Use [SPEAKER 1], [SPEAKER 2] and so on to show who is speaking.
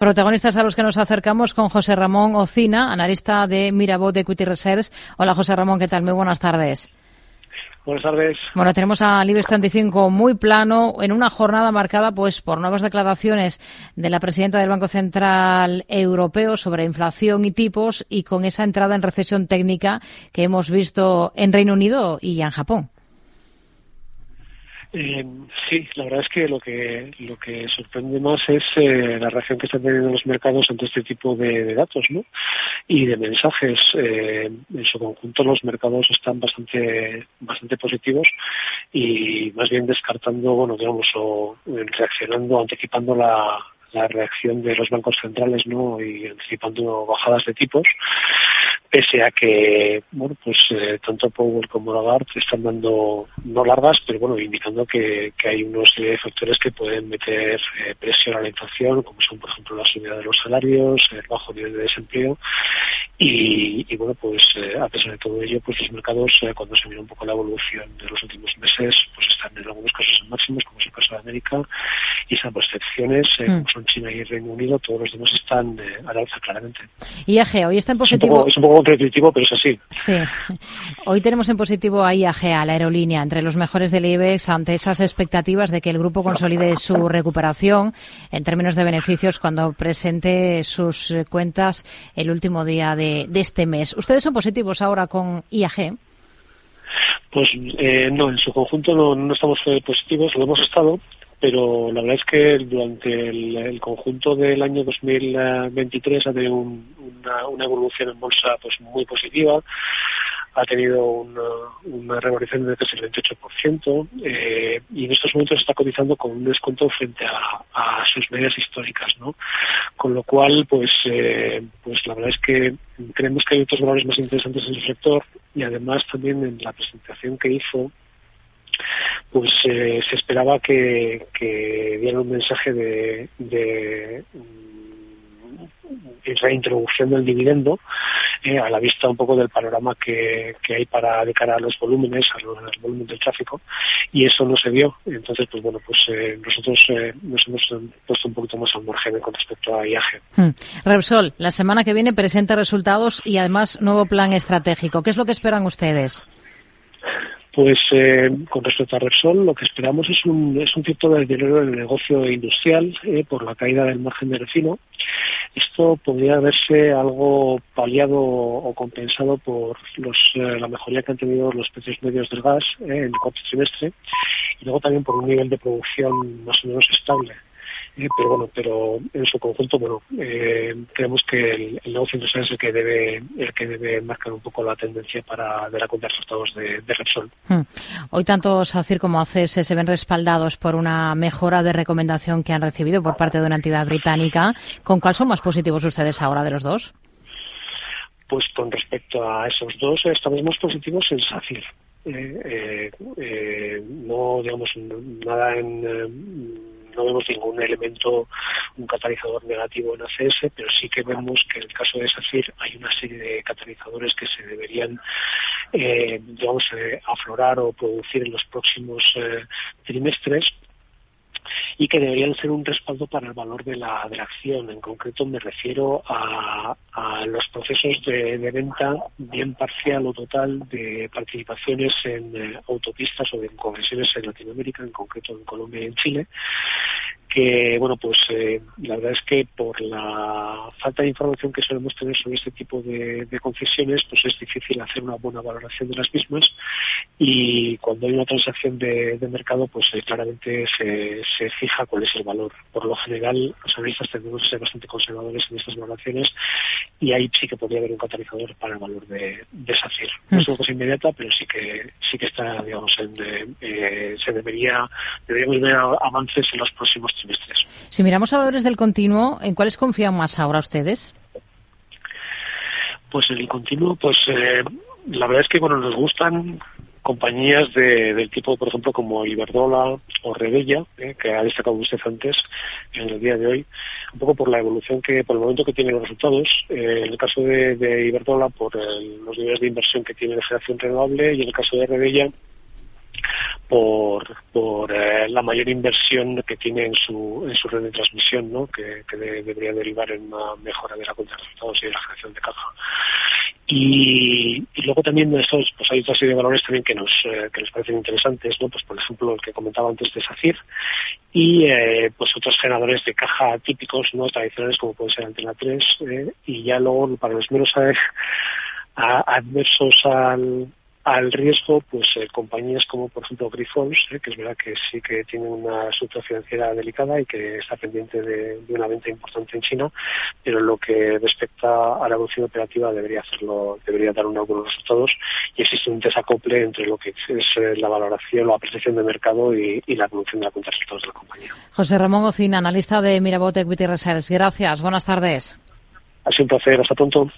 [SPEAKER 1] Protagonistas a los que nos acercamos con José Ramón Ocina, analista de Mirabot Equity Research. Hola José Ramón, ¿qué tal? Muy buenas tardes.
[SPEAKER 2] Buenas tardes.
[SPEAKER 1] Bueno, tenemos a Libres 35 muy plano en una jornada marcada pues por nuevas declaraciones de la presidenta del Banco Central Europeo sobre inflación y tipos y con esa entrada en recesión técnica que hemos visto en Reino Unido y en Japón.
[SPEAKER 2] Eh, sí, la verdad es que lo que lo que sorprende más es eh, la reacción que están teniendo los mercados ante este tipo de, datos, ¿no? Y de mensajes. Eh, en su conjunto los mercados están bastante bastante positivos y más bien descartando, bueno, digamos, o reaccionando, anticipando la, la reacción de los bancos centrales, ¿no? Y anticipando bajadas de tipos pese a que bueno pues eh, tanto Powell como Lagarde están dando no largas pero bueno indicando que, hay unos factores que pueden meter eh, presión a la inflación como son por ejemplo la subida de los salarios el bajo nivel de desempleo. Y, bueno pues eh, a pesar de todo ello pues los mercados cuando se mira un poco la evolución de los últimos meses pues están en algunos casos en máximos es el caso de América y salvo excepciones mm. como son China y Reino Unido todos los demás están a la alza claramente
[SPEAKER 1] y AG hoy está en positivo
[SPEAKER 2] contraintuitivo, pero es así.
[SPEAKER 1] Sí. Hoy tenemos en positivo a IAG, a la aerolínea, entre los mejores del IBEX, ante esas expectativas de que el grupo consolide su recuperación en términos de beneficios cuando presente sus cuentas el último día de, este mes. ¿Ustedes son positivos ahora con IAG?
[SPEAKER 2] Pues eh, no, en su conjunto no, estamos eh, positivos, lo hemos estado, pero la verdad es que durante el, conjunto del año 2023 ha tenido una, evolución en bolsa pues muy positiva ha tenido una, una revalorización de casi el 28% eh, y en estos momentos está cotizando con un descuento frente a, sus medias históricas, ¿no? Con lo cual, pues, eh, pues la verdad es que creemos que hay otros valores más interesantes en el sector y además también en la presentación que hizo pues eh, se esperaba que, que dieran un mensaje de, de, reintroducción del dividendo eh, a la vista un poco del panorama que, que, hay para de cara a los volúmenes, a los, volúmenes del tráfico, y eso no se dio. Entonces, pues bueno, pues eh, nosotros nos hemos puesto un poquito más al margen con respecto a IAG.
[SPEAKER 1] Hmm. Repsol, la semana que viene presenta resultados y además nuevo plan estratégico. ¿Qué es lo que esperan ustedes?
[SPEAKER 2] Pues eh, con respecto a Repsol, lo que esperamos es un, es un cierto deterioro en el negocio industrial eh, por la caída del margen de refino. Esto podría verse algo paliado o compensado por los, eh, la mejoría que han tenido los precios medios del gas en el cuarto trimestre y luego también por un nivel de producción más o menos estable. Eh, pero bueno, pero en su conjunto, bueno, eh, creemos que el, negocio industrial es el que debe, el que debe marcar un poco la tendencia para dar a cuenta resultados de, Repsol. Hmm.
[SPEAKER 1] Hoy tanto SACIR como ACS se ven respaldados por una mejora de recomendación que han recibido por parte de una entidad británica. ¿Con cuál son más positivos ustedes ahora de los dos?
[SPEAKER 2] Pues con respecto a esos dos, estamos más positivos en SACIR. Eh, eh, no, digamos, nada en no vemos ningún elemento, un catalizador negativo en ACS, pero sí que vemos que en el caso de SACIR hay una serie de catalizadores que se deberían, eh, digamos, eh, aflorar o producir en los próximos eh, trimestres y que deberían ser un respaldo para el valor de la, de la acción. En concreto me refiero a, los procesos de, venta bien parcial o total de participaciones en autopistas o en concesiones en Latinoamérica, en concreto en Colombia y en Chile, que bueno pues eh, la verdad es que por la falta de información que solemos tener sobre este tipo de, concesiones pues es difícil hacer una buena valoración de las mismas y cuando hay una transacción de, mercado pues eh, claramente se, fija cuál es el valor. Por lo general los analistas tendemos que ser bastante conservadores en estas valoraciones y ahí sí que podría haber un catalizador para el valor de, de SACIR no es una cosa inmediata pero sí que sí que está digamos en, eh, se debería deberíamos ver avances en los próximos
[SPEAKER 1] si miramos a valores del continuo, ¿en cuáles confían más ahora ustedes?
[SPEAKER 2] Pues en el continuo, pues eh, la verdad es que bueno nos gustan compañías de, del tipo, por ejemplo, como Iberdrola o Rebella, eh, que ha destacado usted antes en el día de hoy, un poco por la evolución que, por el momento que tienen los resultados. Eh, en el caso de, de por los niveles de inversión que tiene de generación renovable, y en el caso de Rebella, por, por eh, la mayor inversión que tiene en su, en su red de transmisión, ¿no? que, debería derivar en una mejora de la cuenta de resultados y de la generación de caja. Y, luego también estos, pues hay otra serie de valores también que nos, eh, que nos parecen interesantes, ¿no? pues por ejemplo el que comentaba antes de SACIR y eh, pues otros generadores de caja típicos, no tradicionales como puede ser Antena 3 y ya luego para los menos adversos al, al riesgo, pues eh, compañías como por ejemplo Grifols, eh, que es verdad que sí que tiene una situación financiera delicada y que está pendiente de, una venta importante en China, pero lo que respecta a la evolución operativa debería hacerlo, debería dar unos buenos resultados y existe un desacople entre lo que es eh, la valoración, la apreciación de mercado y, la evolución de la cuenta de resultados de la compañía.
[SPEAKER 1] José Ramón Ocina, analista de Mirabot Equity Research. Gracias. Buenas tardes.
[SPEAKER 2] Ha sido un placer. Hasta pronto.